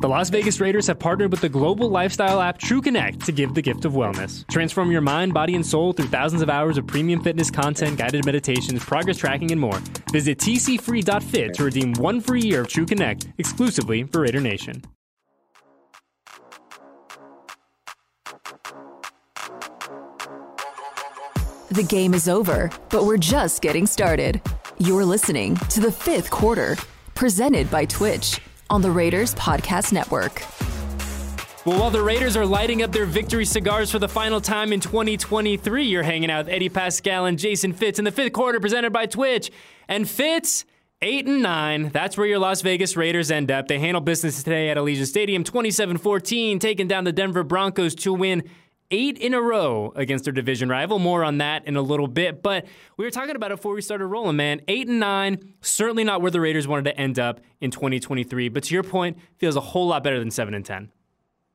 The Las Vegas Raiders have partnered with the global lifestyle app TrueConnect to give the gift of wellness. Transform your mind, body, and soul through thousands of hours of premium fitness content, guided meditations, progress tracking, and more. Visit tcfree.fit to redeem one free year of TrueConnect exclusively for Raider Nation. The game is over, but we're just getting started. You're listening to the fifth quarter, presented by Twitch on the Raiders Podcast Network. Well, while the Raiders are lighting up their victory cigars for the final time in 2023, you're hanging out with Eddie Paskal and Jason Fitz in the fifth quarter presented by Twitch. And Fitz, eight and nine. That's where your Las Vegas Raiders end up. They handle business today at Allegiant Stadium, 27-14, taking down the Denver Broncos to win eight in a row against their division rival. More on that in a little bit. But we were talking about it before we started rolling, man. Eight and nine, certainly not where the Raiders wanted to end up in 2023. But to your point, feels a whole lot better than seven and ten.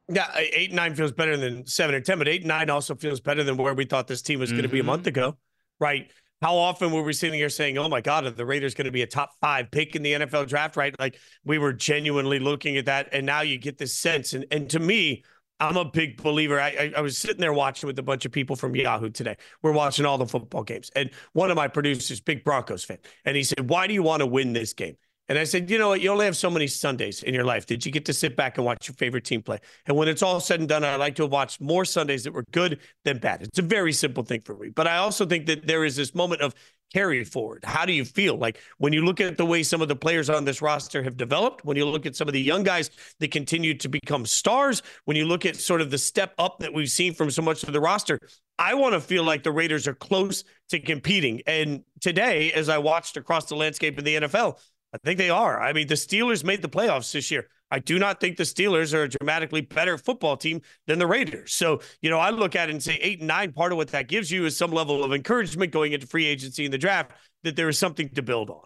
Yeah, eight and nine feels better than seven and ten, but eight and nine also feels better than where we thought this team was mm-hmm. going to be a month ago, right? How often were we sitting here saying, "Oh my God, are the Raiders going to be a top five pick in the NFL draft?" Right? Like we were genuinely looking at that, and now you get this sense. And and to me, I'm a big believer. I, I, I, was sitting there watching with a bunch of people from Yahoo today. We're watching all the football games. And one of my producers, big Broncos fan, and he said, Why do you want to win this game? And I said, You know what? You only have so many Sundays in your life. Did you get to sit back and watch your favorite team play? And when it's all said and done, I like to have watched more Sundays that were good than bad. It's a very simple thing for me. But I also think that there is this moment of carry forward? How do you feel? Like when you look at the way some of the players on this roster have developed, when you look at some of the young guys that continue to become stars, when you look at sort of the step up that we've seen from so much of the roster, I want to feel like the Raiders are close to competing. And today, as I watched across the landscape of the NFL, I think they are. I mean, the Steelers made the playoffs this year. I do not think the Steelers are a dramatically better football team than the Raiders. So, you know, I look at it and say eight and nine, part of what that gives you is some level of encouragement going into free agency in the draft that there is something to build on.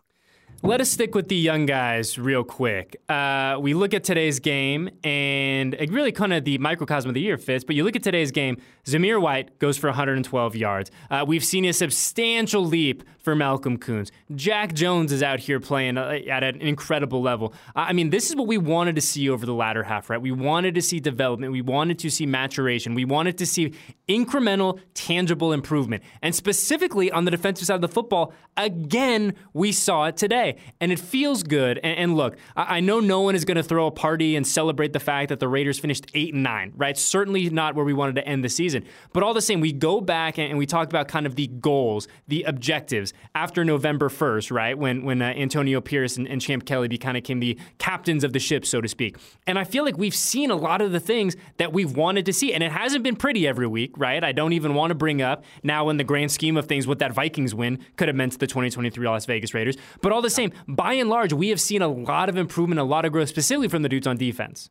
Let us stick with the young guys real quick. Uh, we look at today's game, and it really kind of the microcosm of the year Fitz, but you look at today's game, Zamir White goes for 112 yards. Uh, we've seen a substantial leap for Malcolm Koonce. Jack Jones is out here playing uh, at an incredible level. I mean, this is what we wanted to see over the latter half, right? We wanted to see development. We wanted to see maturation. We wanted to see incremental, tangible improvement. And specifically on the defensive side of the football, again, we saw it today. And it feels good. And, and look, I, I, know no one is going to throw a party and celebrate the fact that the Raiders finished 8 and 9, right? Certainly not where we wanted to end the season. But all the same, we go back and, and we talk about kind of the goals, the objectives after November 1st, right? When when uh, Antonio Pierce and, and Champ Kelly kind of became the captains of the ship, so to speak. And I feel like we've seen a lot of the things that we've wanted to see. And it hasn't been pretty every week, right? I don't even want to bring up now in the grand scheme of things what that Vikings win could have meant to the 2023 Las Vegas Raiders. But all the same, by and large, we have seen a lot of improvement, a lot of growth, specifically from the dudes on defense.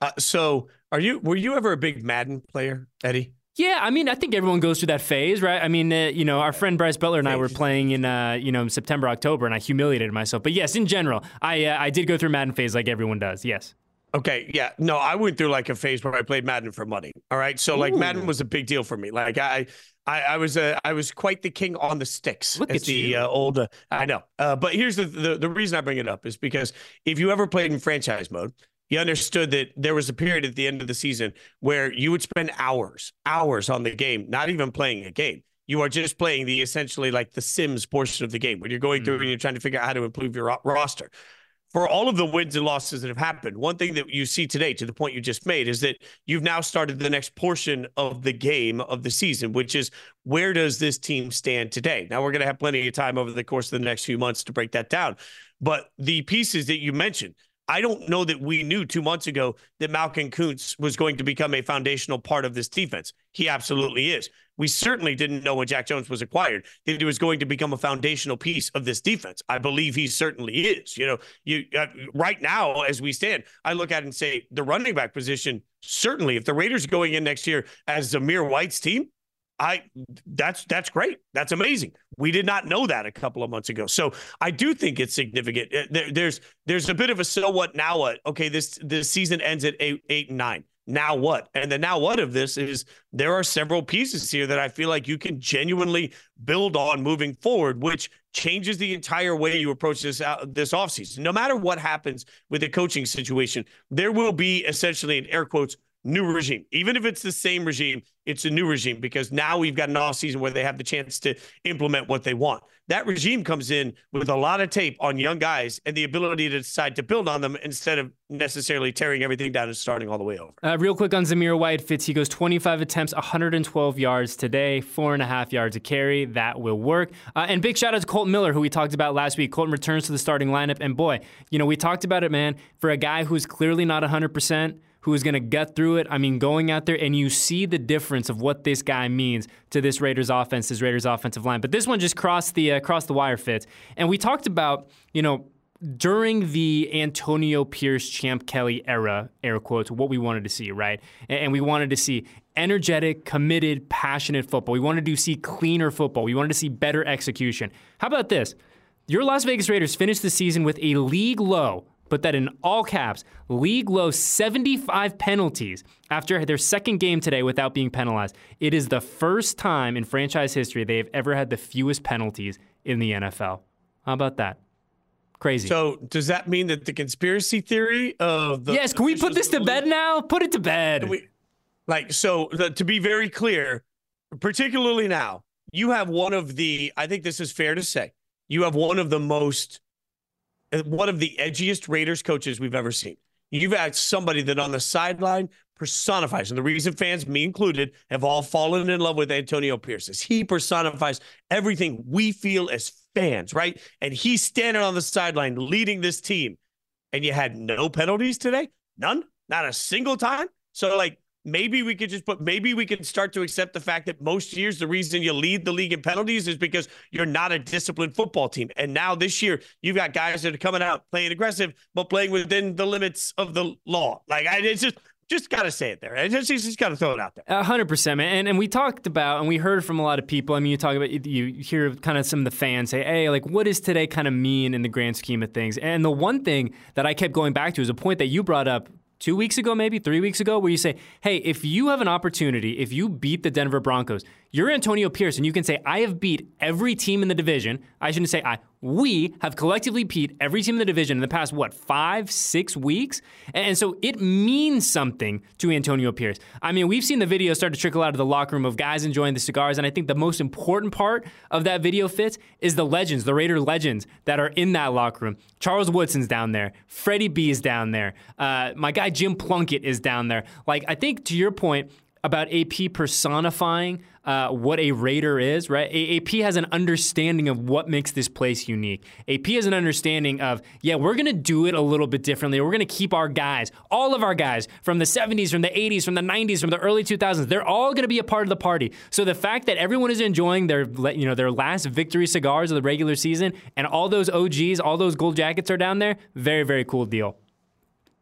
Uh, so, are you were you ever a big Madden player, Eddie? Yeah, I mean, I think everyone goes through that phase, right? I mean, uh, you know, our friend Bryce Butler and I were playing in, uh, you know, September, October, and I humiliated myself. But yes, in general, I uh, I did go through Madden phase like everyone does. Yes. Okay, yeah, no, I went through like a phase where I played Madden for money. All right, so like Madden was a big deal for me. Like I, I, I was a, I was quite the king on the sticks. Look at the uh, old. Uh, I know, uh, but here's the, the the reason I bring it up is because if you ever played in franchise mode, you understood that there was a period at the end of the season where you would spend hours, hours on the game, not even playing a game. You are just playing the essentially like the Sims portion of the game when you're going through mm-hmm. and you're trying to figure out how to improve your ro- roster. For all of the wins and losses that have happened, one thing that you see today, to the point you just made, is that you've now started the next portion of the game of the season, which is where does this team stand today? Now, we're going to have plenty of time over the course of the next few months to break that down. But the pieces that you mentioned, I don't know that we knew two months ago that Malcolm Koonce was going to become a foundational part of this defense. He absolutely is. We certainly didn't know when Jack Jones was acquired that he was going to become a foundational piece of this defense. I believe he certainly is. You know, you uh, right now as we stand, I look at it and say the running back position certainly. If the Raiders going in next year as Zamir White's team, I that's that's great. That's amazing. We did not know that a couple of months ago. So I do think it's significant. Uh, there, there's there's a bit of a so what now what. Okay, this this season ends at eight eight and nine. now what? And the now what of this is there are several pieces here that I feel like you can genuinely build on moving forward, which changes the entire way you approach this out, this offseason. No matter what happens with the coaching situation, there will be essentially in air quotes new regime. Even if it's the same regime, it's a new regime because now we've got an off season where they have the chance to implement what they want. That regime comes in with a lot of tape on young guys and the ability to decide to build on them instead of necessarily tearing everything down and starting all the way over. Uh, real quick on Zamir White Fitz. he goes 25 attempts, 112 yards today, four and a half yards a carry. That will work. Uh, and big shout out to Kolton Miller, who we talked about last week. Kolton returns to the starting lineup, and boy, you know we talked about it, man. For a guy who's clearly not 100 percent who is going to gut through it. I mean, going out there and you see the difference of what this guy means to this Raiders offense, this Raiders offensive line. But this one just crossed the uh, crossed the wire Fitz. And we talked about, you know, during the Antonio Pierce, Champ Kelly era, air quotes, what we wanted to see, right? And we wanted to see energetic, committed, passionate football. We wanted to see cleaner football. We wanted to see better execution. How about this? Your Las Vegas Raiders finished the season with a league low put that in all caps, league low 75 penalties after their second game today without being penalized. It is the first time in franchise history they have ever had the fewest penalties in the NFL. How about that? Crazy. So does that mean that the conspiracy theory of the Yes, can we put this to bed now? Put it to bed. We, like so the, to be very clear, particularly now, you have one of the I think this is fair to say. You have one of the most one of the edgiest Raiders coaches we've ever seen. You've had somebody that on the sideline personifies, and the reason fans, me included, have all fallen in love with Antonio Pierce is he personifies everything we feel as fans, right? And he's standing on the sideline leading this team. And you had no penalties today? None? Not a single time? So, like, maybe we could just put maybe we can start to accept the fact that most years the reason you lead the league in penalties is because you're not a disciplined football team and now this year you've got guys that are coming out playing aggressive but playing within the limits of the law like I, it's just just got to say it there. I just, just got to throw it out there. hundred percent, man. And, and we talked about, and we heard from a lot of people. I mean, you talk about, you hear kind of some of the fans say, "Hey, like, what does today kind of mean in the grand scheme of things?" And the one thing that I kept going back to is a point that you brought up two weeks ago, maybe three weeks ago, where you say, hey, if you have an opportunity, if you beat the Denver Broncos, you're Antonio Pierce, and you can say, I have beat every team in the division. I shouldn't say I. We have collectively beat every team in the division in the past, what, five, six weeks? And so it means something to Antonio Pierce. I mean, we've seen the video start to trickle out of the locker room of guys enjoying the cigars. And I think the most important part of that video Fitz is the legends, the Raider legends that are in that locker room. Charles Woodson's down there. Freddie B is down there. Uh, my guy Jim Plunkett is down there. Like, I think to your point, about AP personifying uh, what a Raider is, right? AP has an understanding of what makes this place unique. AP has an understanding of, yeah, we're going to do it a little bit differently. We're going to keep our guys, all of our guys from the 70s, from the 80s, from the 90s, from the early 2000s. They're all going to be a part of the party. So the fact that everyone is enjoying their, you know, their last victory cigars of the regular season and all those OGs, all those gold jackets are down there, very, very cool deal.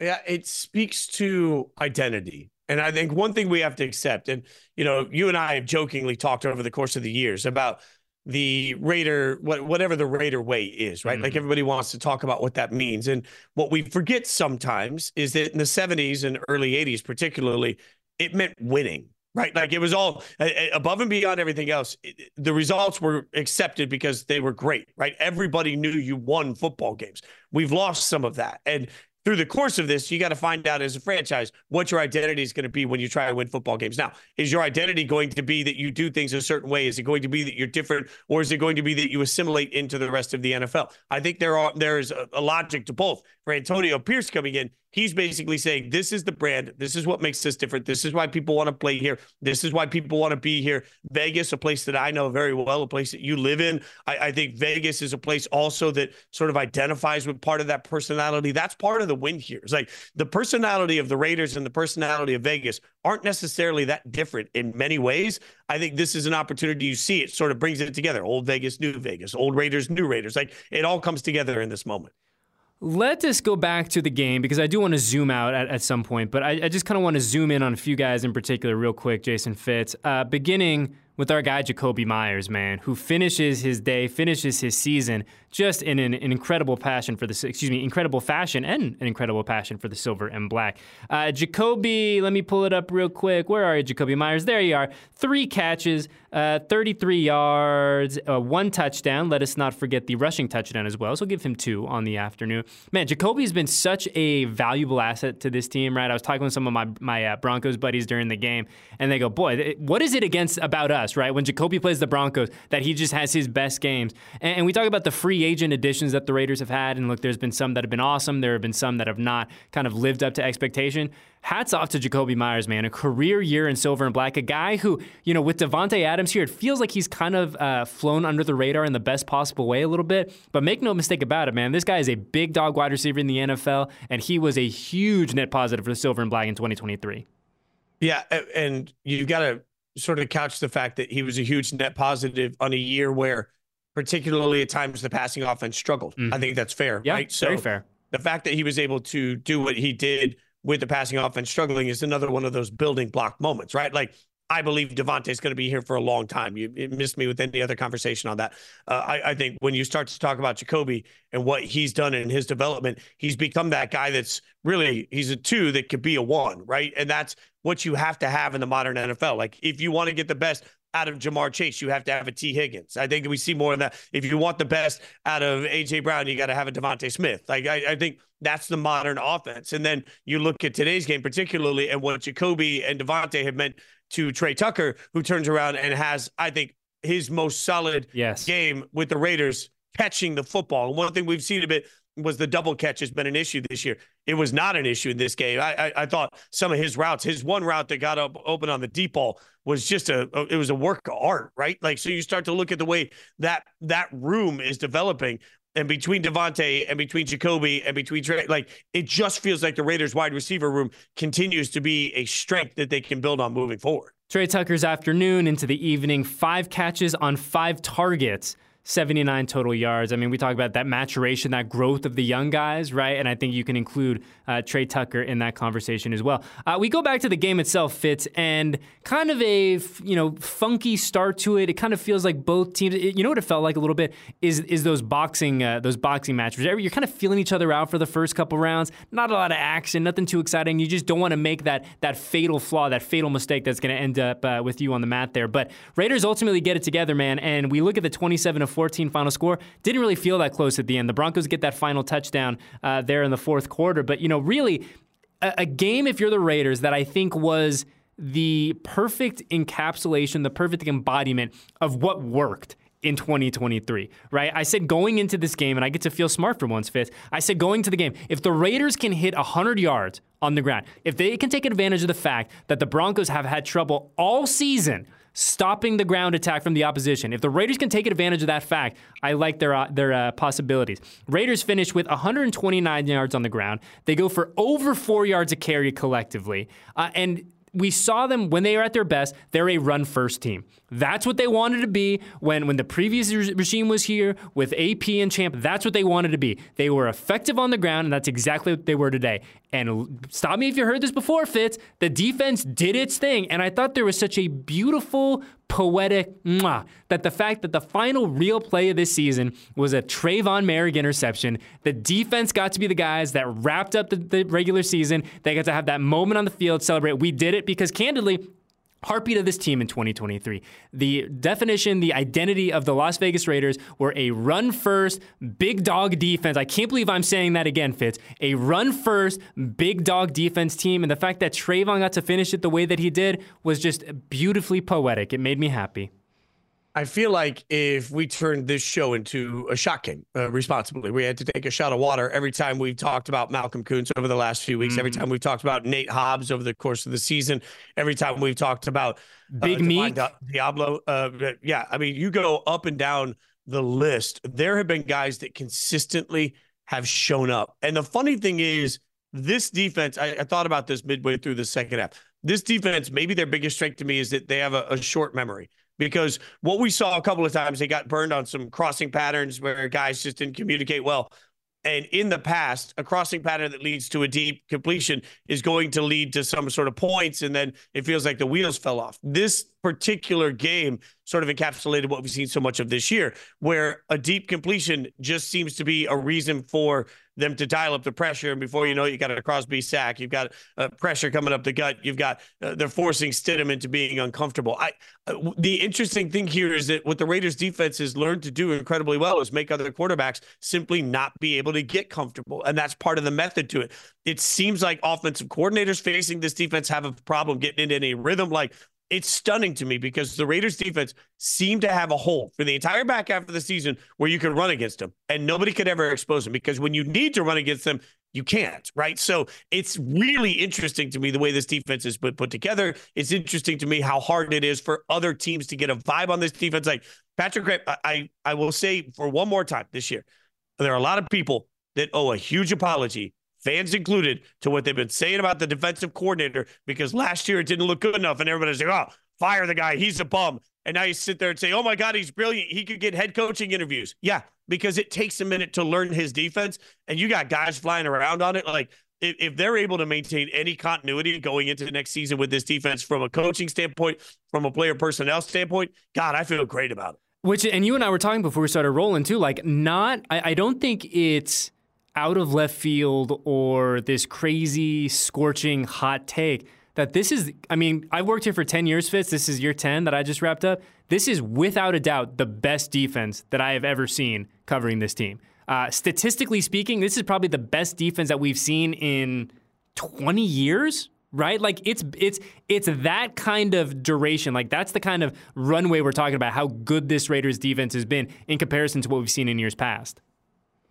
Yeah, it speaks to identity and I think one thing we have to accept, and you know, you and I have jokingly talked over the course of the years about the Raider, what, whatever the Raider way is, right? Mm-hmm. Like everybody wants to talk about what that means. And what we forget sometimes is that in the 70s and early 80s, particularly, it meant winning, right? Like it was all above and beyond everything else. The results were accepted because they were great, right? Everybody knew you won football games. We've lost some of that. And through the course of this, you got to find out as a franchise what your identity is going to be when you try to win football games. Now, is your identity going to be that you do things a certain way? Is it going to be that you're different, or is it going to be that you assimilate into the rest of the NFL? I think there are there is a, a logic to both. For Antonio Pierce coming in, he's basically saying this is the brand. This is what makes us different. This is why people want to play here. This is why people want to be here. Vegas a place that i know very well a place that you live in. I, I, think vegas is a place also that sort of identifies with part of that personality. That's part of the win here. It's like the personality of the raiders and the personality of vegas aren't necessarily that different in many ways. I think this is an opportunity. You see it sort of brings it together. Old vegas new vegas. Old raiders new raiders. Like it all comes together in this moment let us go back to the game because I do want to zoom out at, at some point, but I, I just kind of want to zoom in on a few guys in particular, real quick. Jason Fitz, uh, beginning with our guy Jakobi Meyers, man, who finishes his day, finishes his season just in an, an incredible passion for the excuse me, incredible fashion and an incredible passion for the silver and black. Uh, Jakobi, let me pull it up real quick. Where are you, Jakobi Meyers? There you are. Three catches, uh, 33 yards, uh, one touchdown. Let us not forget the rushing touchdown as well. So give him two on the afternoon. Man, Jakobi has been such a valuable asset to this team, right? I was talking with some of my my uh, Broncos buddies during the game, and they go, "Boy, what is it against about us, right? When Jakobi plays the Broncos, that he just has his best games." And, and we talk about the free agent additions that the Raiders have had, and look, there's been some that have been awesome. There have been some that have not kind of lived up to expectation hats off to Jakobi Meyers, man. A career year in silver and black. A guy who, you know, with Davante Adams here, it feels like he's kind of uh, flown under the radar in the best possible way a little bit. But make no mistake about it, man. This guy is a big dog wide receiver in the NFL, and he was a huge net positive for the silver and black in 2023. Yeah, and you've got to sort of couch the fact that he was a huge net positive on a year where, particularly at times, the passing offense struggled. Mm-hmm. I think that's fair. Yeah, right? So very fair. The fact that he was able to do what he did with the passing offense struggling is another one of those building block moments, right? Like I believe Davante is going to be here for a long time. You missed me with any other conversation on that. Uh, I, I, think when you start to talk about Jakobi and what he's done in his development, he's become that guy that's really he's a two that could be a one, right? And that's what you have to have in the modern NFL. Like if you want to get the best out of Ja'Marr Chase, you have to have a Tee Higgins. I think we see more of that. If you want the best out of AJ Brown, you got to have a DeVonta Smith. Like I, I, think that's the modern offense. And then you look at today's game, particularly, and what Jakobi and Davante have meant to Tre Tucker, who turns around and has, I think, his most solid yes. game with the Raiders catching the football. And one thing we've seen a bit was the double catch has been an issue this year. It was not an issue in this game. I, I, I thought some of his routes, his one route that got up open on the deep ball was just a, it was a work of art, right? Like so, you start to look at the way that that room is developing. And between Davante and between Jakobi and between Tre, like it just feels like the Raiders wide receiver room continues to be a strength that they can build on moving forward. Tre Tucker's afternoon into the evening, five catches on five targets 79 total yards. I mean, we talk about that maturation, that growth of the young guys, right? And I think you can include uh, Tre Tucker in that conversation as well. Uh, we go back to the game itself, Fitz, and kind of a you know funky start to it. It kind of feels like both teams. It, you know what it felt like a little bit is is those boxing uh, those boxing matches. You're kind of feeling each other out for the first couple rounds. Not a lot of action, nothing too exciting. You just don't want to make that that fatal flaw, that fatal mistake that's going to end up uh, with you on the mat there. But Raiders ultimately get it together, man. And we look at the 27 of 14 final score. Didn't really feel that close at the end. The Broncos get that final touchdown uh, there in the fourth quarter. But, you know, really, a, a game, if you're the Raiders, that I think was the perfect encapsulation, the perfect embodiment of what worked in 2023, right? I said going into this game, and I get to feel smart for once, Fitz. I said going to the game, if the Raiders can hit 100 yards on the ground, if they can take advantage of the fact that the Broncos have had trouble all season stopping the ground attack from the opposition. If the Raiders can take advantage of that fact, I like their uh, their uh, possibilities. Raiders finish with 129 yards on the ground. They go for over four yards a carry collectively, uh, and we saw them when they are at their best. They're a run first team. That's what they wanted to be when, when the previous regime was here with AP and Champ. That's what they wanted to be. They were effective on the ground, and that's exactly what they were today. And stop me if you heard this before, Fitz. The defense did its thing, and I thought there was such a beautiful, poetic mwah, that the fact that the final real play of this season was a Tre'von Moehrig interception. The defense got to be the guys that wrapped up the, the regular season. They got to have that moment on the field, celebrate. We did it because, candidly, heartbeat of this team in 2023. The definition, the identity of the Las Vegas Raiders were a run first, big dog defense. I can't believe I'm saying that again, Fitz. A run first, big dog defense team. And the fact that Tre'von got to finish it the way that he did was just beautifully poetic. It made me happy. I feel like if we turned this show into a shot game uh, responsibly, we had to take a shot of water every time we've talked about Malcolm Koonce over the last few weeks, mm-hmm. every time we've talked about Nate Hobbs over the course of the season, every time we've talked about uh, Big Meat Diablo. Uh, yeah, I mean, you go up and down the list. There have been guys that consistently have shown up. And the funny thing is, this defense, I, I thought about this midway through the second half. This defense, maybe their biggest strength to me is that they have a, a short memory because what we saw a couple of times, they got burned on some crossing patterns where guys just didn't communicate well. And in the past, a crossing pattern that leads to a deep completion is going to lead to some sort of points, and then it feels like the wheels fell off. This particular game sort of encapsulated what we've seen so much of this year, where a deep completion just seems to be a reason for them to dial up the pressure. And before you know it, you got a Crosby sack. You've got uh, pressure coming up the gut. You've got uh, they're forcing Stidham into being uncomfortable. I uh, the interesting thing here is that what the Raiders defense has learned to do incredibly well is make other quarterbacks simply not be able to get comfortable, and that's part of the method to it. It seems like offensive coordinators facing this defense have a problem getting into any rhythm. Like it's stunning to me because the Raiders defense seemed to have a hole for the entire back half of the season where you could run against them and nobody could ever expose them because when you need to run against them, you can't, right? So it's really interesting to me the way this defense is put, put together. It's interesting to me how hard it is for other teams to get a vibe on this defense. Like Patrick Graham, I, I will say for one more time this year, there are a lot of people that owe a huge apology fans included, to what they've been saying about the defensive coordinator because last year it didn't look good enough. And everybody's like, oh, fire the guy. He's a bum. And now you sit there and say, oh my God, he's brilliant. He could get head coaching interviews. Yeah, because it takes a minute to learn his defense. And you got guys flying around on it. Like, if, they're able to maintain any continuity going into the next season with this defense from a coaching standpoint, from a player personnel standpoint, God, I feel great about it. Which, and you and I were talking before we started rolling too, like, not, I, I don't think it's, out of left field or this crazy, scorching hot take that this is, I mean, I've worked here for 10 years, Fitz. This is year 10 that I just wrapped up. This is without a doubt the best defense that I have ever seen covering this team. Uh, statistically speaking, this is probably the best defense that we've seen in 20 years, right? Like it's it's it's that kind of duration. Like that's the kind of runway we're talking about. How good this Raiders defense has been in comparison to what we've seen in years past.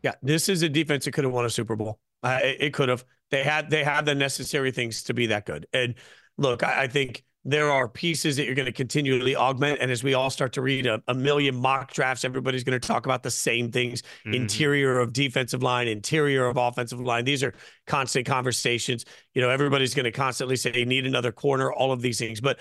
Yeah, this is a defense that could have won a Super Bowl. Uh, it, it, could have. They had they had the necessary things to be that good. And look, I, I think there are pieces that you're going to continually augment. And as we all start to read a, a million mock drafts, everybody's going to talk about the same things: mm-hmm. interior of defensive line, interior of offensive line. These are constant conversations. You know, everybody's going to constantly say, "Need another corner," all of these things, but.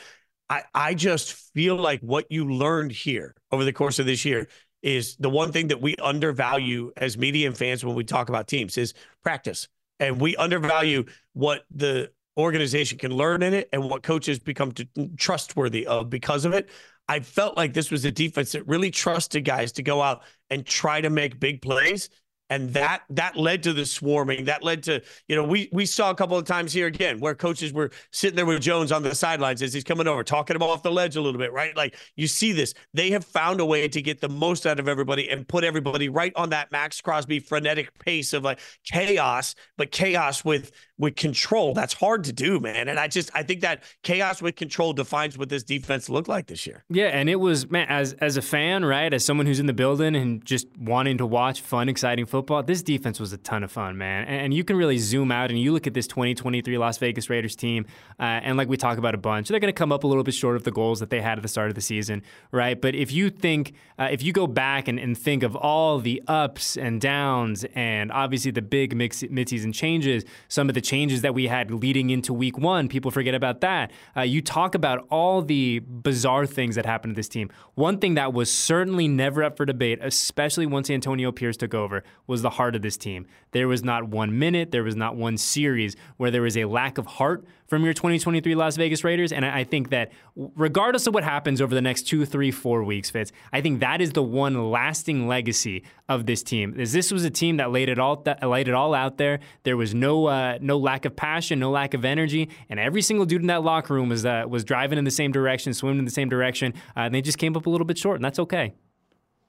I, I just feel like what you learned here over the course of this year is the one thing that we undervalue as media and fans when we talk about teams is practice. And we undervalue what the organization can learn in it and what coaches become trustworthy of because of it. I felt like this was a defense that really trusted guys to go out and try to make big plays and that that led to the swarming. That led to you know we we saw a couple of times here again where coaches were sitting there with jones on the sidelines as he's coming over talking him off the ledge a little bit right? Like you see this. They have found a way to get the most out of everybody and put everybody right on that max crosby frenetic pace of like chaos but chaos with with control. That's hard to do, man. And I just I think that chaos with control defines what this defense looked like this year. Yeah, and it was man as as a fan, right? As someone who's in the building and just wanting to watch fun, exciting football, this defense was a ton of fun, man. And, you can really zoom out and you look at this 2023 Las Vegas Raiders team, uh, and like we talk about a bunch, they're going to come up a little bit short of the goals that they had at the start of the season, right? But if you think uh, if you go back and, and think of all the ups and downs and obviously the big mix, mid-season changes, some of the changes that we had leading into week one. People forget about that. Uh, you talk about all the bizarre things that happened to this team. One thing that was certainly never up for debate, especially once Antonio Pierce took over, was the heart of this team. There was not one minute, there was not one series where there was a lack of heart from your 2023 Las Vegas Raiders. And I think that regardless of what happens over the next two, three, four weeks, Fitz, I think that is the one lasting legacy of this team. Is this was a team that laid it all that laid it all out there. There was no uh, no lack of passion, no lack of energy, and every single dude in that locker room was uh, was driving in the same direction, swimming in the same direction. Uh, and they just came up a little bit short, and that's okay.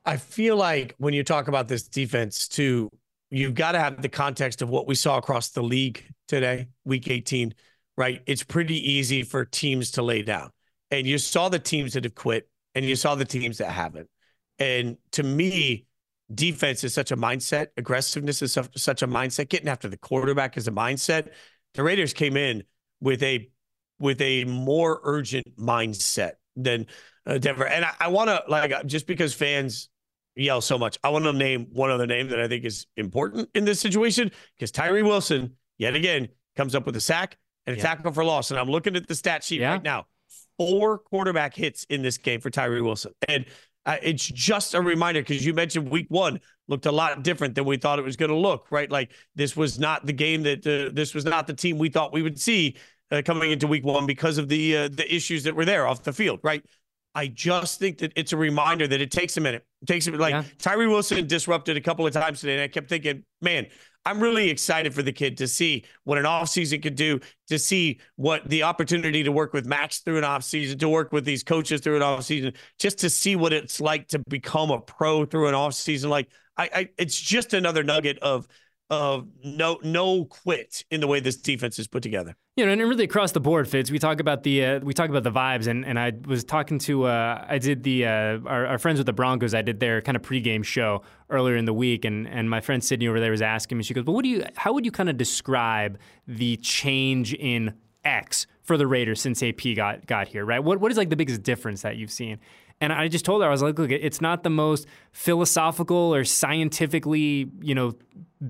I feel like when you talk about this defense, too, you've got to have the context of what we saw across the league today, week 18 right? It's pretty easy for teams to lay down. And you saw the teams that have quit and you saw the teams that haven't. And to me, defense is such a mindset, aggressiveness is such a mindset, getting after the quarterback is a mindset. The Raiders came in with a with a more urgent mindset than uh, Denver. And I, I want to like just because fans yell so much, I want to name one other name that I think is important in this situation because Tyree Wilson, yet again, comes up with a sack and a yeah. tackle for loss. And I'm looking at the stat sheet yeah. right now. Four quarterback hits in this game for Tyree Wilson. And uh, it's just a reminder because you mentioned week one looked a lot different than we thought it was going to look, right? Like this was not the game that uh, this was not the team we thought we would see uh, coming into week one because of the uh, the issues that were there off the field, right? I just think that it's a reminder that it takes a minute. It takes a like yeah. Tyree Wilson disrupted a couple of times today, and I kept thinking, man, I'm really excited for the kid to see what an offseason could do, to see what the opportunity to work with Max through an offseason, to work with these coaches through an offseason, just to see what it's like to become a pro through an offseason. Like I, I it's just another nugget of of no no quit in the way this defense is put together. You know, and really across the board, Fitz. We talk about the uh, we talk about the vibes, and, and I was talking to uh, I did the uh, our, our, friends with the Broncos. I did their kind of pregame show earlier in the week, and and my friend Sydney over there was asking me. She goes, "But what do you? How would you kind of describe the change in X for the Raiders since AP got got here? Right? What what is like the biggest difference that you've seen?" And I just told her, I was like, look, it's not the most philosophical or scientifically, you know,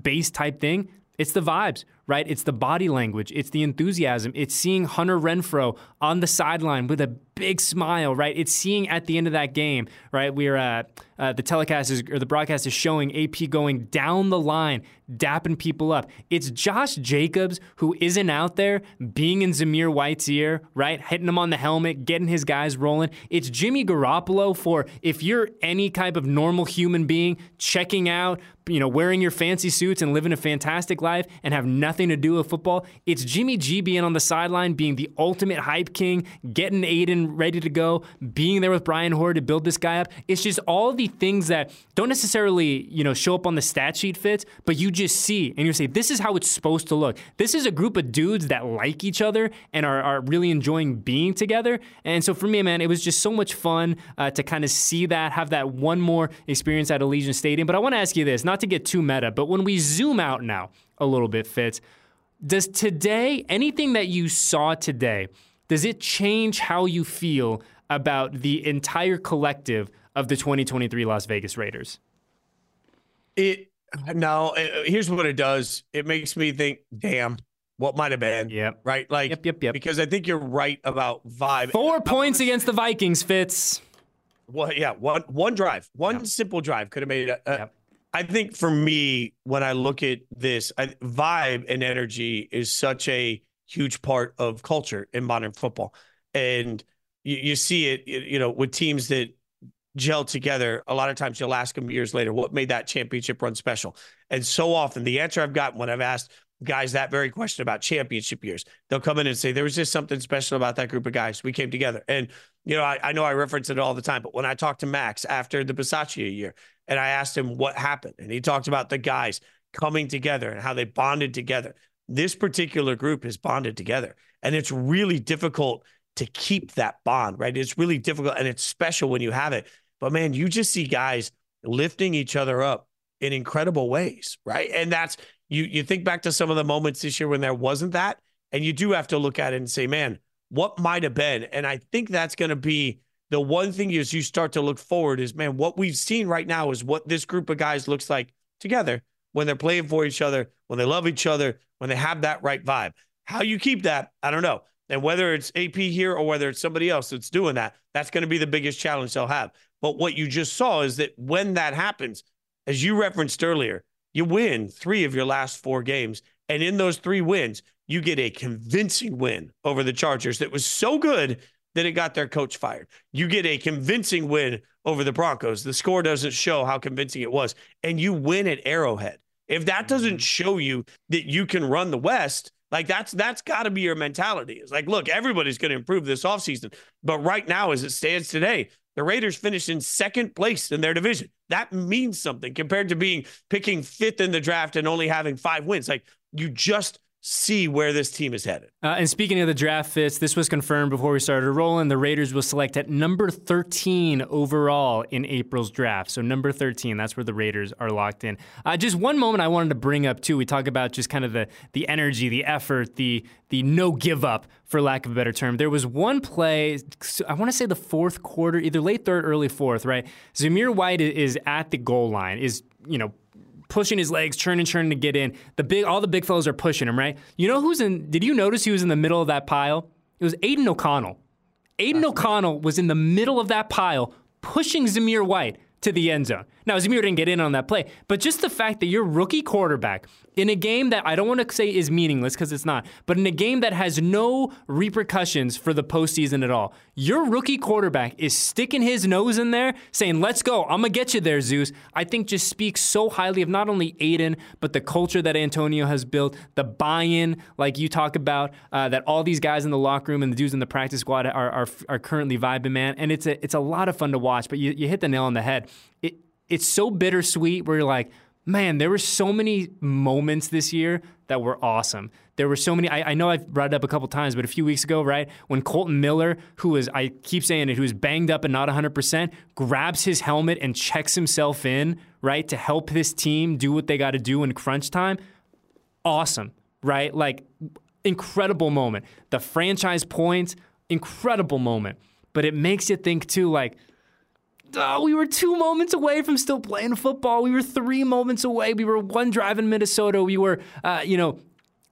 based type thing. It's the vibes, right? It's the body language. It's the enthusiasm. It's seeing Hunter Renfrow on the sideline with a big smile, right? It's seeing at the end of that game, right? We're uh, uh, the telecast is or the broadcast is showing AP going down the line, dapping people up. It's Josh Jacobs who isn't out there being in Zamir White's ear, right? Hitting him on the helmet, getting his guys rolling. It's Jimmy Garoppolo for if you're any type of normal human being checking out, you know, wearing your fancy suits and living a fantastic life and have nothing to do with football. It's Jimmy G being on the sideline, being the ultimate hype king, getting Aidan ready to go, being there with Brian Hoyer to build this guy up. It's just all the things that don't necessarily, you know, show up on the stat sheet Fitz, but you just see and you say, this is how it's supposed to look. This is a group of dudes that like each other and are, are really enjoying being together. And so for me, man, it was just so much fun uh, to kind of see that, have that one more experience at Allegiant Stadium. But I want to ask you this, not to get too meta, but when we zoom out now a little bit, Fitz, does today, anything that you saw today, does it change how you feel about the entire collective of the 2023 Las Vegas Raiders? It no. Uh, here's what it does. It makes me think, damn, what might have been. Yep. Right. Like. Yep. Yep. Yep. Because I think you're right about vibe. Four points against the Vikings, Fitz. Well, yeah. One one drive, one yep. simple drive could have made it. Yep. I think for me, when I look at this, I, vibe and energy is such a huge part of culture in modern football. And you, you see it, you know, with teams that gel together. A lot of times you'll ask them years later, what made that championship run special? And so often the answer I've gotten when I've asked guys that very question about championship years, they'll come in and say, there was just something special about that group of guys. We came together. And, you know, I, I know I reference it all the time, but when I talked to Max after the Bisaccia year and I asked him what happened, and he talked about the guys coming together and how they bonded together this particular group is bonded together. And it's really difficult to keep that bond, right? It's really difficult and it's special when you have it. But man, you just see guys lifting each other up in incredible ways, right? And that's you you think back to some of the moments this year when there wasn't that, and you do have to look at it and say, man, what might have been? And I think that's going to be the one thing as you start to look forward is, man, what we've seen right now is what this group of guys looks like together when they're playing for each other, when they love each other, when they have that right vibe. How you keep that, I don't know. And whether it's AP here or whether it's somebody else that's doing that, that's going to be the biggest challenge they'll have. But what you just saw is that when that happens, as you referenced earlier, you win three of your last four games. And in those three wins, you get a convincing win over the Chargers that was so good that it got their coach fired. You get a convincing win over the Broncos. The score doesn't show how convincing it was. And you win at Arrowhead. If that doesn't mm-hmm. show you that you can run the West, like that's that's got to be your mentality. It's like, look, everybody's going to improve this offseason. But right now, as it stands today, the Raiders finished in second place in their division. That means something compared to being picking fifth in the draft and only having five wins. Like you just see where this team is headed. Uh, and speaking of the draft Fitz, this was confirmed before we started rolling. The Raiders will select at number 13 overall in April's draft. So number 13, that's where the Raiders are locked in. Uh, just one moment I wanted to bring up too. We talk about just kind of the the energy, the effort, the the no give up, for lack of a better term. There was one play, I want to say the fourth quarter, either late third, early fourth, right? Zamir White is at the goal line, is you know pushing his legs, churning, churning to get in. The big, all the big fellows are pushing him, right? You know who's in? Did you notice he was in the middle of that pile? It was Aidan O'Connell. Aidan That's O'Connell was in the middle of that pile, pushing Zamir White to the end zone. Now, Zamir didn't get in on that play, but just the fact that your rookie quarterback in a game that I don't want to say is meaningless because it's not, but in a game that has no repercussions for the postseason at all, your rookie quarterback is sticking his nose in there saying, Let's go. I'm going to get you there, Zeus. I think just speaks so highly of not only Aidan, but the culture that Antonio has built, the buy in, like you talk about, uh, that all these guys in the locker room and the dudes in the practice squad are, are, are currently vibing, man. And it's a, it's a lot of fun to watch, but you, you hit the nail on the head. It, it's so bittersweet where you're like, man, there were so many moments this year that were awesome. There were so many. I, I, know I've brought it up a couple times, but a few weeks ago, right, when Kolton Miller, who was, I keep saying it, who was banged up and not 100%, grabs his helmet and checks himself in, right, to help this team do what they got to do in crunch time. Awesome, right? Like, incredible moment. The franchise point, incredible moment. But it makes you think, too, like, oh, we were two moments away from still playing football. We were three moments away. We were one drive in Minnesota. We were, uh, you know,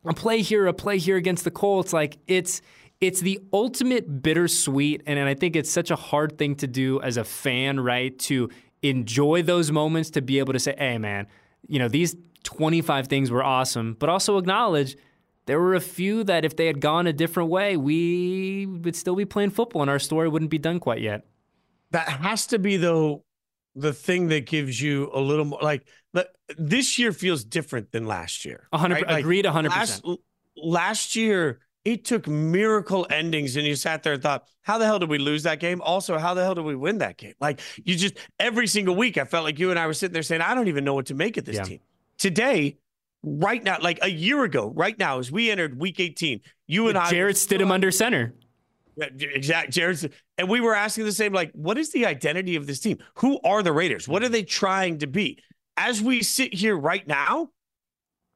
a play here, a play here against the Colts. Like it's it's the ultimate bittersweet, and, and I think it's such a hard thing to do as a fan, right? To enjoy those moments, to be able to say, "Hey, man, you know, these 25 things were awesome," but also acknowledge there were a few that if they had gone a different way, we would still be playing football, and our story wouldn't be done quite yet that has to be though the thing that gives you a little more like this year feels different than last year. 100 right? like agreed 100%. Last, last year it took miracle endings and you sat there and thought, how the hell did we lose that game? Also, how the hell did we win that game? Like you just every single week I felt like you and I were sitting there saying, I don't even know what to make of this yeah. team. Today, right now, like a year ago, right now, as we entered week 18, you and I Jarrett Stidham under center. Exact, Jared. And we were asking the same, like, what is the identity of this team? Who are the Raiders? What are mm-hmm. they trying to be? As we sit here right now,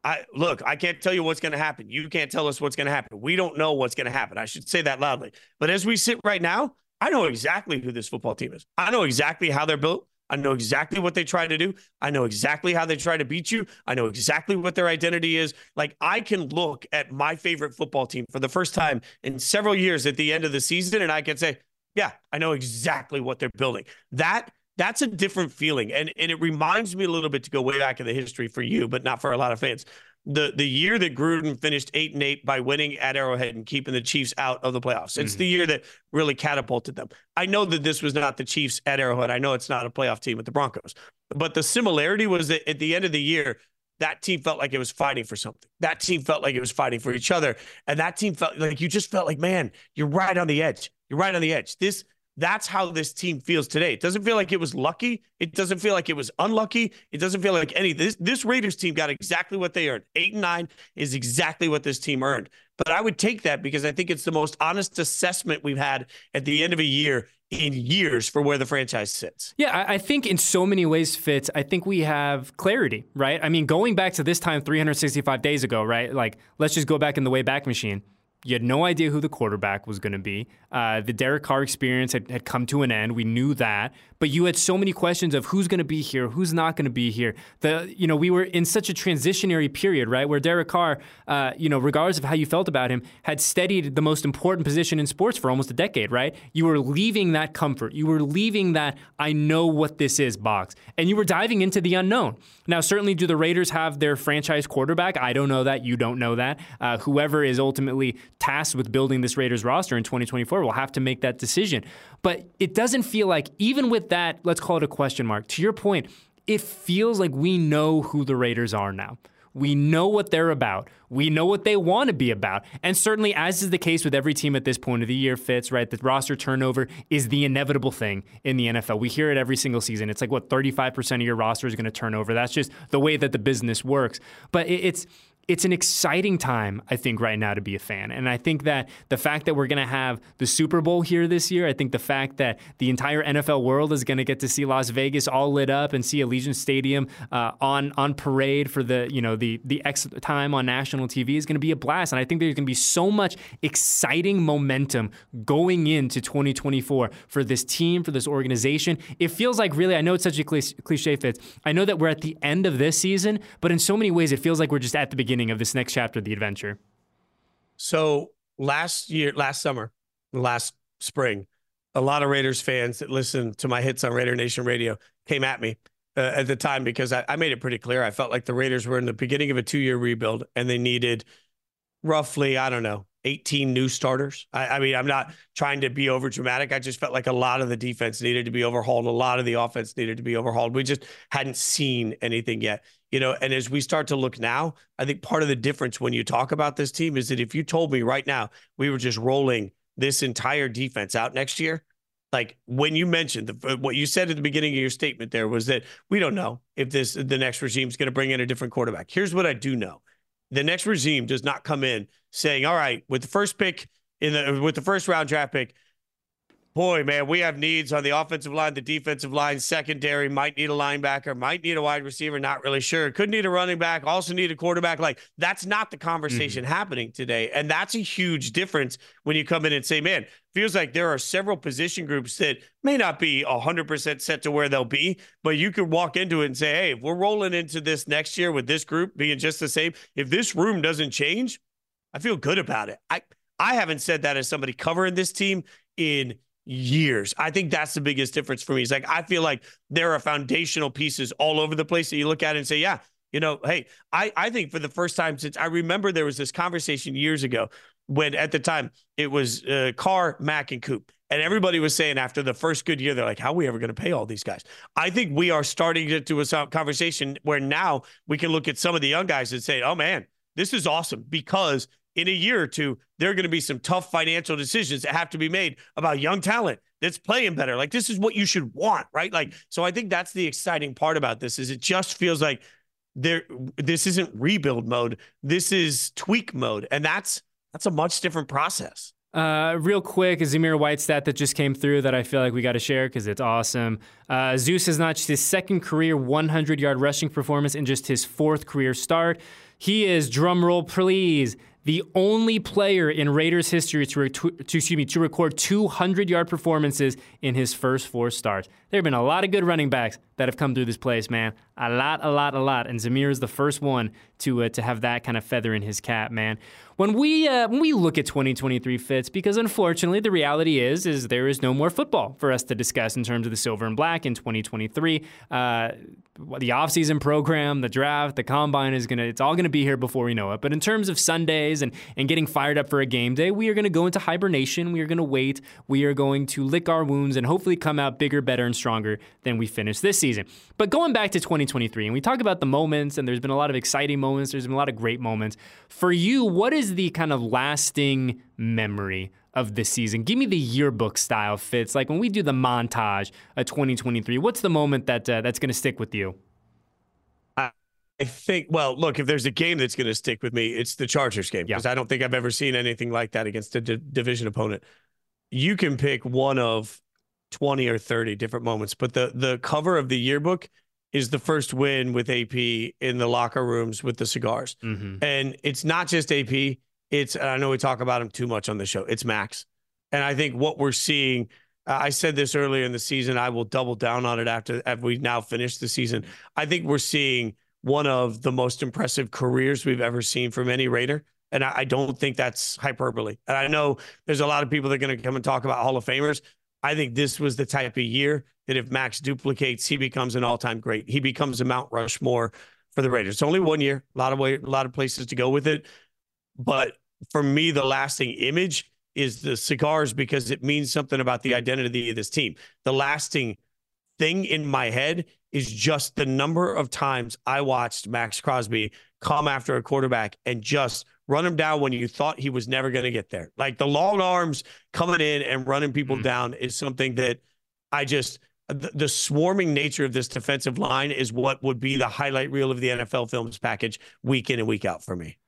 I look, I can't tell you what's going to happen. You can't tell us what's going to happen. We don't know what's going to happen. I should say that loudly. But as we sit right now, I know exactly who this football team is. I know exactly how they're built. I know exactly what they try to do. I know exactly how they try to beat you. I know exactly what their identity is. Like I can look at my favorite football team for the first time in several years at the end of the season and I can say, yeah, I know exactly what they're building. That that's a different feeling. And and it reminds me a little bit to go way back in the history for you, but not for a lot of fans the the year that Gruden finished eight and eight by winning at Arrowhead and keeping the Chiefs out of the playoffs. It's mm-hmm. the year that really catapulted them. I know that this was not the Chiefs at Arrowhead. I know it's not a playoff team with the Broncos, but the similarity was that at the end of the year, that team felt like it was fighting for something. That team felt like it was fighting for each other, and that team felt like you just felt like, man, you're right on the edge. You're right on the edge. This that's how this team feels today. It doesn't feel like it was lucky. It doesn't feel like it was unlucky. It doesn't feel like any this this Raiders team got exactly what they earned. 8 and 9 is exactly what this team earned. But I would take that because I think it's the most honest assessment we've had at the end of a year in years for where the franchise sits. Yeah, I think in so many ways, Fitz, I think we have clarity, right? I mean, going back to this time 365 days ago, right? Like, let's just go back in the way back machine. You had no idea who the quarterback was going to be. Uh, the Derek Carr experience had, had come to an end. We knew that, but you had so many questions of who's going to be here, who's not going to be here. The you know we were in such a transitionary period, right, where Derek Carr, uh, you know, regardless of how you felt about him, had steadied the most important position in sports for almost a decade, right? You were leaving that comfort, you were leaving that I know what this is box, and you were diving into the unknown. Now, certainly, do the Raiders have their franchise quarterback? I don't know that. You don't know that. Uh, whoever is ultimately tasked with building this Raiders roster in 2024 will have to make that decision. But it doesn't feel like, even with that, let's call it a question mark, to your point, it feels like we know who the Raiders are now. We know what they're about. We know what they want to be about. And certainly, as is the case with every team at this point of the year, Fitz, right? The roster turnover is the inevitable thing in the NFL. We hear it every single season. It's like, what, 35% of your roster is going to turn over. That's just the way that the business works. But it's it's an exciting time, I think, right now to be a fan. And I think that the fact that we're going to have the Super Bowl here this year, I think the fact that the entire NFL world is going to get to see Las Vegas all lit up and see Allegiant Stadium uh, on on parade for the you know the the X time on national TV is going to be a blast. And I think there's going to be so much exciting momentum going into 2024 for this team, for this organization. It feels like really, I know it's such a cliche, Fitz. I know that we're at the end of this season, but in so many ways, it feels like we're just at the beginning beginning of this next chapter of the adventure? So last year, last summer, last spring, a lot of Raiders fans that listen to my hits on Raider Nation Radio came at me uh, at the time because I, I made it pretty clear. I felt like the Raiders were in the beginning of a two year rebuild and they needed roughly, I don't know, 18 new starters. I, I, mean, I'm not trying to be over dramatic. I just felt like a lot of the defense needed to be overhauled. A lot of the offense needed to be overhauled. We just hadn't seen anything yet, you know. And as we start to look now, I think part of the difference when you talk about this team is that if you told me right now we were just rolling this entire defense out next year, like when you mentioned the, uh, what you said at the beginning of your statement, there was that we don't know if this the next regime is going to bring in a different quarterback. Here's what I do know the next regime does not come in saying, "All right, with the first pick in the with the first round draft pick, boy, man, we have needs on the offensive line, the defensive line, secondary. Might need a linebacker, might need a wide receiver. Not really sure. Could need a running back. Also need a quarterback. Like that's not the conversation mm-hmm. happening today, and that's a huge difference when you come in and say, "Man, feels like there are several position groups that may not be 100% set to where they'll be, but you could walk into it and say, hey, if we're rolling into this next year with this group being just the same, if this room doesn't change, I feel good about it. I, I haven't said that as somebody covering this team in years. I think that's the biggest difference for me. It's like I feel like there are foundational pieces all over the place that you look at and say, yeah, you know, hey, I, I think for the first time since I remember there was this conversation years ago when at the time it was uh, Carr, Mack, and Coop. And everybody was saying after the first good year, they're like, how are we ever going to pay all these guys? I think we are starting to do a conversation where now we can look at some of the young guys and say, oh man, this is awesome because in a year or two, there are going to be some tough financial decisions that have to be made about young talent that's playing better. Like this is what you should want, right? Like, so I think that's the exciting part about this is it just feels like there, this isn't rebuild mode. This is tweak mode. And that's, that's a much different process. Uh, real quick, a Zamir White stat that just came through that I feel like we got to share because it's awesome. Uh, Zeus has notched his second career 100 yard rushing performance in just his fourth career start. He is, drumroll please, the only player in Raiders history to, to, excuse me, to record 200 yard performances in his first four starts. There have been a lot of good running backs that have come through this place, man. A lot, a lot, a lot. And Zamir is the first one to uh, to have that kind of feather in his cap, man. When we uh, when we look at 2023 Fitz, because unfortunately the reality is is there is no more football for us to discuss in terms of the silver and black in 2023. Uh, the offseason program, the draft, the combine is gonna it's all gonna be here before we know it. But in terms of Sundays and and getting fired up for a game day, we are gonna go into hibernation. We are gonna wait. We are going to lick our wounds and hopefully come out bigger, better, and stronger than we finished this season. But going back to 2023, and we talk about the moments, and there's been a lot of exciting moments. There's been a lot of great moments. For you, what is the kind of lasting memory of this season? Give me the yearbook style Fitz. Like when we do the montage of 2023, what's the moment that uh, that's going to stick with you? I think, well, look, if there's a game that's going to stick with me, it's the Chargers game because yeah. I don't think I've ever seen anything like that against a division opponent. You can pick one of 20 or 30 different moments, but the the cover of the yearbook is the first win with AP in the locker rooms with the cigars. Mm-hmm. And it's not just AP, it's I know we talk about him too much on the show. It's Maxx. And I think what we're seeing I said this earlier in the season. I will double down on it after, after we now finish the season. I think we're seeing one of the most impressive careers we've ever seen from any Raider. And I, I don't think that's hyperbole. And I know there's a lot of people that are going to come and talk about Hall of Famers. I think this was the type of year that if Maxx duplicates, he becomes an all-time great. He becomes a Mount Rushmore for the Raiders. It's only one year, a lot of way, a lot of places to go with it. But for me, the lasting image is the cigars because it means something about the identity of this team. The lasting thing in my head is just the number of times I watched Maxx Crosby come after a quarterback and just run him down when you thought he was never going to get there. Like the long arms coming in and running people mm. down is something that I just the, the, swarming nature of this defensive line is what would be the highlight reel of the NFL films package week in and week out for me.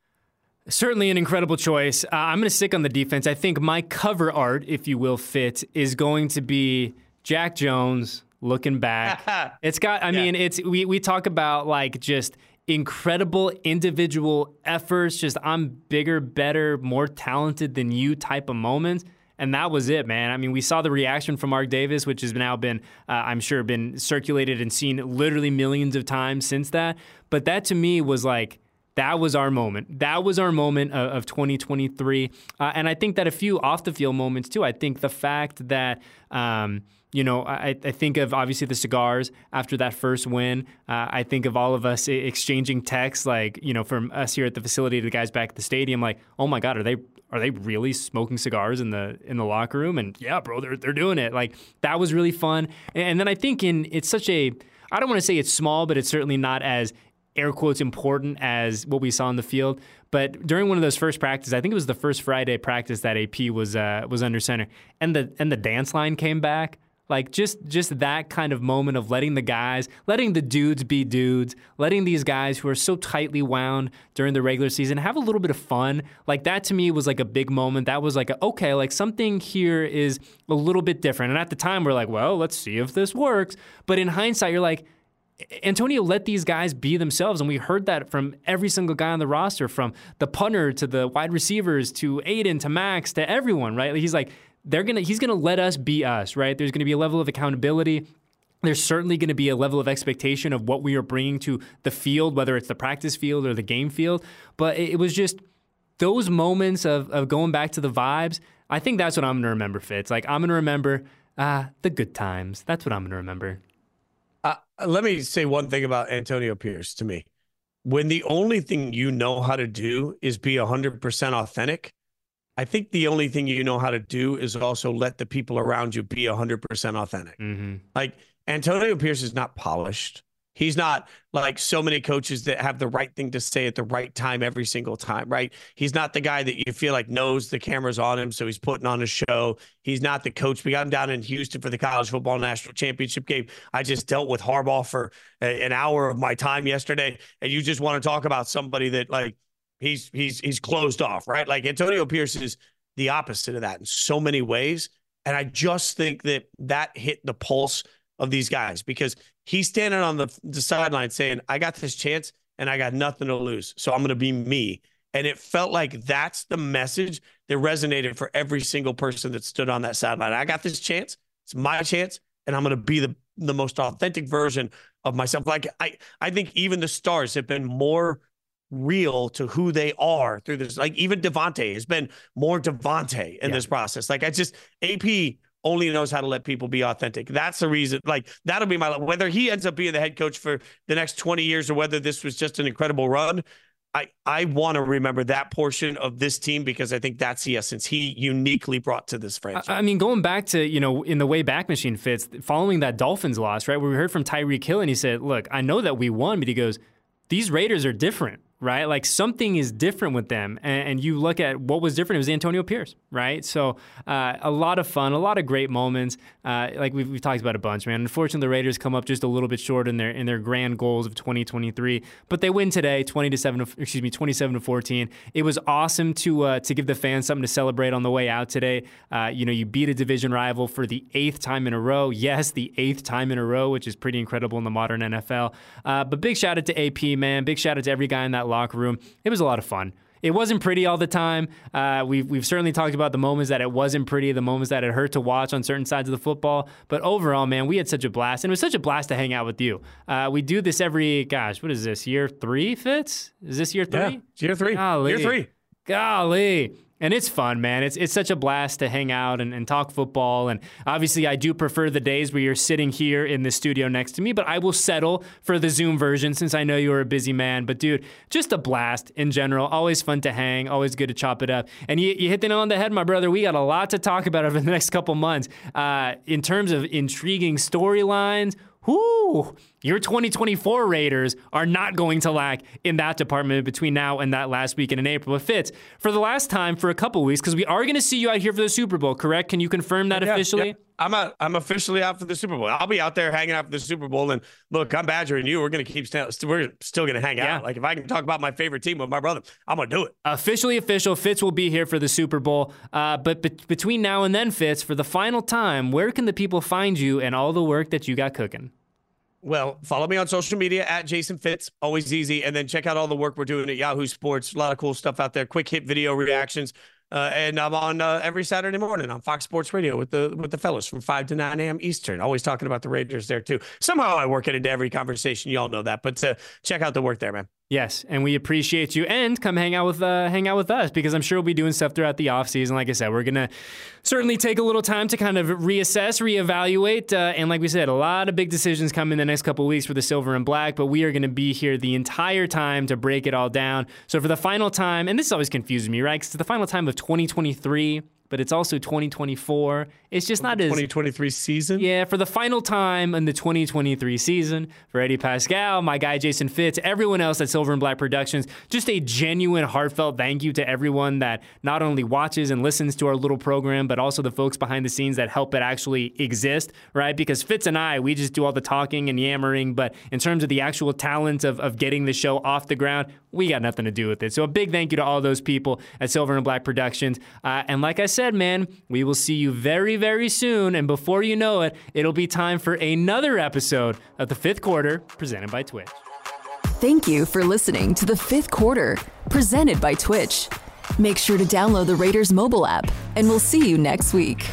Certainly an incredible choice. Uh, I'm going to stick on the defense. I think my cover art, if you will, Fitz is going to be Jack Jones looking back. it's got. I yeah. mean, it's we we talk about like just incredible individual efforts. Just I'm bigger, better, more talented than you type of moments. And that was it, man. I mean, we saw the reaction from Mark Davis, which has now been, uh, I'm sure, been circulated and seen literally millions of times since that. But that to me was like that was our moment. That was our moment of, of 2023. Uh, and I think that a few off the field moments too. I think the fact that, um, you know, I, I, think of obviously the cigars after that first win. Uh, I think of all of us exchanging texts, like you know, from us here at the facility to the guys back at the stadium, like, oh my God, are they are they really smoking cigars in the in the locker room? And yeah, bro, they're they're doing it. Like that was really fun. And then I think in it's such a I don't want to say it's small, but it's certainly not as air quotes important as what we saw in the field. But during one of those first practices, I think it was the first Friday practice that AP was uh, was under center, and the and the dance line came back. Like just just that kind of moment of letting the guys, letting the dudes be dudes, letting these guys who are so tightly wound during the regular season have a little bit of fun. Like that to me was like a big moment. That was like a, okay, like something here is a little bit different. And at the time we're like, well, let's see if this works. But in hindsight, you're like, Antonio let these guys be themselves, and we heard that from every single guy on the roster, from the punter to the wide receivers to Aidan to Maxx to everyone. Right? He's like, they're gonna, he's gonna let us be us. Right? There's gonna be a level of accountability. There's certainly going to be a level of expectation of what we are bringing to the field, whether it's the practice field or the game field. But it was just those moments of, of going back to the vibes. I think that's what I'm going to remember, Fitz. Like, I'm going to remember uh, the good times. That's what I'm going to remember. Uh, let me say one thing about Antonio Pierce to me. When the only thing you know how to do is be 100% authentic, I think the only thing you know how to do is also let the people around you be 100% authentic. Mm-hmm. Like Antonio Pierce is not polished. He's not like so many coaches that have the right thing to say at the right time every single time, right? He's not the guy that you feel like knows the camera's on him, so he's putting on a show. He's not the coach. We got him down in Houston for the college football national championship game. I just dealt with Harbaugh for a, an hour of my time yesterday, and you just want to talk about somebody that like he's he's he's closed off, right? Like Antonio Pierce is the opposite of that in so many ways, and I just think that that hit the pulse of these guys because he's standing on the, the sideline saying, I got this chance and I got nothing to lose. So I'm going to be me. And it felt like that's the message that resonated for every single person that stood on that sideline. I got this chance. It's my chance. And I'm going to be the, the most authentic version of myself. Like I, I think even the stars have been more real to who they are through this. Like even Davante has been more Davante in yeah. this process. Like I just AP only knows how to let people be authentic. That's the reason. Like that'll be my whether he ends up being the head coach for the next 20 years or whether this was just an incredible run. I I want to remember that portion of this team because I think that's the essence he uniquely brought to this franchise. I mean, going back to you know in the way back machine Fitz following that Dolphins loss, right? Where we heard from Tyreek Hill and he said, "Look, I know that we won, but he goes, these Raiders are different." Right? Like something is different with them. And, and, you look at what was different, it was Antonio Pierce, right? So uh, a lot of fun, a lot of great moments. Uh, like we've, we've, talked about a bunch, man. Unfortunately, the Raiders come up just a little bit short in their in their grand goals of 2023, but they win today, 20 to seven, excuse me, 27 to 14. It was awesome to uh, to give the fans something to celebrate on the way out today. Uh, you know, you beat a division rival for the eighth time in a row. Yes, the eighth time in a row, which is pretty incredible in the modern NFL. Uh, but big shout out to AP, man. Big shout out to every guy in that locker room. It was a lot of fun. It wasn't pretty all the time. Uh, we've, we've certainly talked about the moments that it wasn't pretty, the moments that it hurt to watch on certain sides of the football. But overall, man, we had such a blast. And it was such a blast to hang out with you. Uh, we do this every, gosh, what is this, year three, Fitz? Is this year three? Yeah, year three. Golly. Year three. Golly and it's fun, man. It's it's such a blast to hang out and, and talk football. And obviously, I do prefer the days where you're sitting here in the studio next to me, but I will settle for the Zoom version since I know you're a busy man. But dude, just a blast in general. Always fun to hang. Always good to chop it up. And you, you hit the nail on the head, my brother. We got a lot to talk about over the next couple months uh, in terms of intriguing storylines whoo, your 2024 Raiders are not going to lack in that department between now and that last weekend in April. It Fitz for the last time for a couple weeks because we are going to see you out here for the Super Bowl. Correct? Can you confirm that yeah, officially? Yeah. I'm out, I'm officially out for the Super Bowl. I'll be out there hanging out for the Super Bowl. And look, I'm badgering you. We're gonna keep st- we're still gonna hang yeah. out. Like if I can talk about my favorite team with my brother, I'm gonna do it. Officially official. Fitz will be here for the Super Bowl. Uh, but be- between now and then, Fitz, for the final time, where can the people find you and all the work that you got cooking? Well, follow me on social media at Jason Fitz, always easy. And then check out all the work we're doing at Yahoo Sports. A lot of cool stuff out there. Quick hit video reactions. Uh, and I'm on uh, every Saturday morning on Fox Sports Radio with the with the fellas from five to nine a.m. Eastern. Always talking about the Raiders there too. Somehow I work it into every conversation. You all know that, but uh, check out the work there, man. Yes, and we appreciate you. And come hang out with uh, hang out with us because I'm sure we'll be doing stuff throughout the off season. Like I said, we're gonna certainly take a little time to kind of reassess, reevaluate, uh, and like we said, a lot of big decisions come in the next couple weeks for the silver and black. But we are to be here the entire time to break it all down. So for the final time, and this always confuses me, right? Because the final time of 2023 but it's also 2024. It's just not as 2023 season. Yeah, for the final time in the 2023 season, for Eddie Paskal, my guy Jason Fitz, everyone else at Silver and Black Productions, just a genuine, heartfelt thank you to everyone that not only watches and listens to our little program, but also the folks behind the scenes that help it actually exist, right? Because Fitz and I, we just do all the talking and yammering, but in terms of the actual talent of, of getting the show off the ground, we got nothing to do with it. So a big thank you to all those people at Silver and Black Productions. Uh, and like I said, said, man, we will see you very, very soon. And before you know it, it'll be time for another episode of the fifth quarter presented by Twitch. Thank you for listening to the fifth quarter presented by Twitch. Make sure to download the Raiders mobile app, and we'll see you next week.